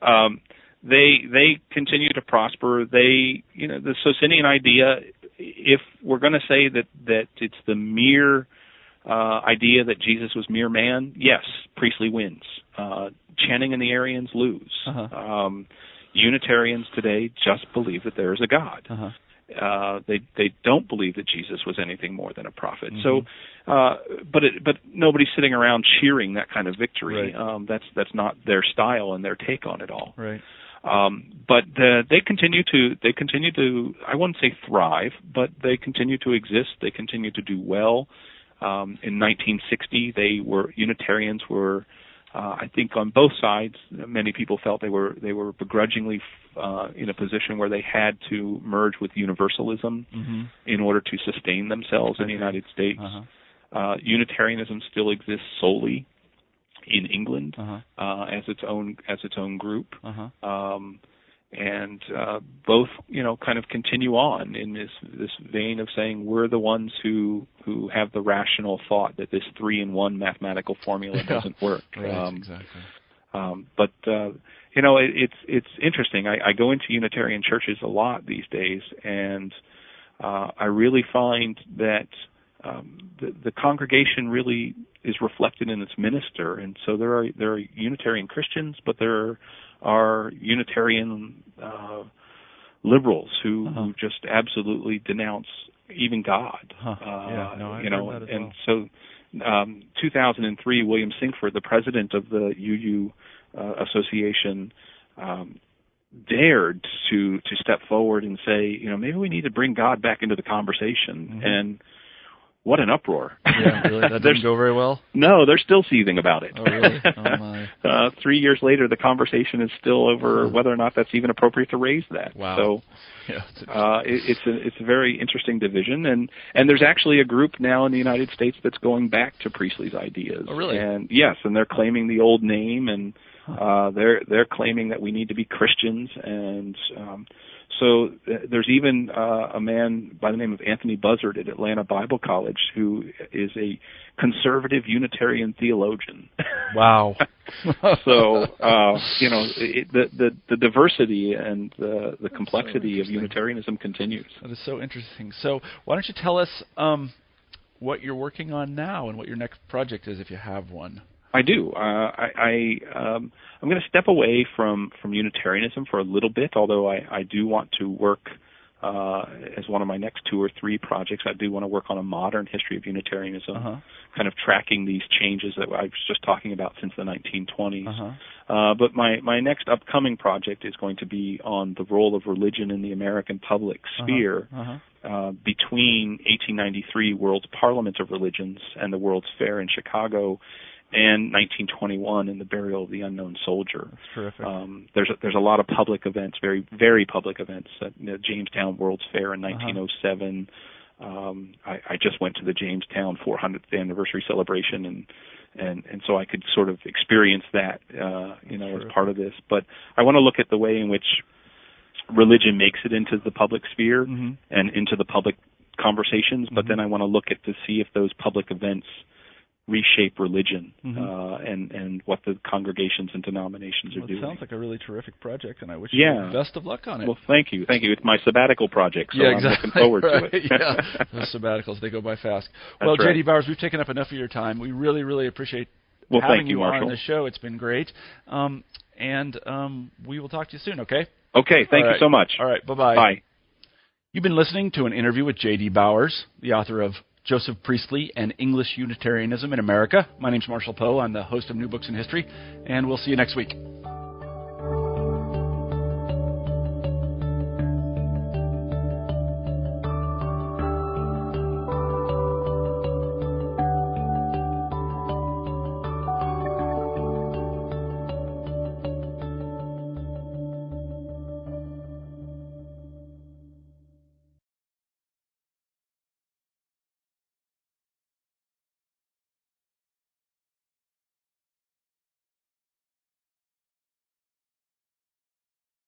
Um, they they continue to prosper. They you know the Socinian idea. If we're going to say that that it's the mere uh, idea that Jesus was mere man, yes, Priestley wins. Uh, Channing and the Arians lose. Uh-huh. Um, Unitarians today just believe that there is a God Uh-huh. Uh, they they don't believe that Jesus was anything more than a prophet. Mhm. So, uh, but it, but nobody's sitting around cheering that kind of victory. Right. Um, that's that's not their style and their take on it all. Right. Um, but uh, they continue to they continue to I wouldn't say thrive, but they continue to exist. They continue to do well. Um, in 1960, they were Unitarians were. Uh, I think on both sides, many people felt they were they were begrudgingly uh, in a position where they had to merge with Universalism Mm-hmm. in order to sustain themselves in the United States. Uh-huh. Uh, Unitarianism still exists solely in England Uh-huh. uh, as its own as its own group Uh-huh. um, and uh, both you know kind of continue on in this this vein of saying we're the ones who who have the rational thought that this three in one mathematical formula Yeah. doesn't work. Right. Um, exactly. um, but uh, you know, it, it's it's interesting. I, I go into Unitarian churches a lot these days, and uh, I really find that um, the, the congregation really is reflected in its minister. And so there are there are Unitarian Christians, but there are Unitarian uh, liberals who, Uh-huh. who just absolutely denounce even God. Huh. Uh, Yeah, no, I've you know, that as and well. so um, 2003, William Sinkford, the president of the UU uh, Association, um, dared to to step forward and say, you know, maybe we need to bring God back into the conversation. Mhm. And what an uproar! Yeah, really. [LAUGHS] That didn't go very well. no, they're still seething about it. Oh, really? [LAUGHS] Oh, my. uh, three years later, the conversation is still over Hmm. whether or not that's even appropriate to raise that. Wow. So [LAUGHS] Yeah. it's uh, it, it's a it's a very interesting division, and and there's actually a group now in the United States that's going back to Priestley's ideas. Oh, really? And yes, and they're claiming the old name, and uh, they're they're claiming that we need to be Christians, and um, so th- there's even uh, a man by the name of Anthony Buzzard at Atlanta Bible College who is a conservative Unitarian theologian. wow. [LAUGHS] so uh, you know it, the, the the diversity and the the complexity of. Unitarianism continues. That is so interesting. So, why don't you tell us um, what you're working on now and what your next project is, if you have one? I do. Uh, I, I um, I'm going to step away from from Unitarianism for a little bit, although I, I do want to work uh, as one of my next two or three projects. I do want to work on a modern history of Unitarianism, Uh-huh. kind of tracking these changes that I was just talking about since the 1920s. Uh-huh. Uh, but my, my next upcoming project is going to be on the role of religion in the American public sphere Uh-huh. uh, between 1893 World's Parliament of Religions and the World's Fair in Chicago and 1921 in the Burial of the Unknown Soldier. That's terrific. Um, there's a, there's a lot of public events, very very public events. At know, Jamestown World's Fair in Uh-huh. 1907. Um, I, I just went to the Jamestown 400th anniversary celebration, and and and so I could sort of experience that, uh, you know, as part of this. But I want to look at the way in which religion makes it into the public sphere hmm and into the public conversations. But Mhm. then I want to look at to see if those public events reshape religion Mhm. uh, and and what the congregations and denominations are Well, it doing. sounds like a really terrific project, and I wish Yeah. you the best of luck on it. Well, thank you, thank you. It's my sabbatical project, so yeah, I'm looking forward right. to it. [LAUGHS] yeah, [LAUGHS] those sabbaticals they go by fast. That's well, right. JD Bowers, we've taken up enough of your time. We really, really appreciate Well, having thank you, on the show. It's been great, um, and um, we will talk to you soon. Okay. Okay, thank you so much. All right. Bye-bye. Bye. You've been listening to an interview with J.D. Bowers, the author of Joseph Priestley and English Unitarianism in America. My name's Marshall Poe. I'm the host of New Books in History, and we'll see you next week.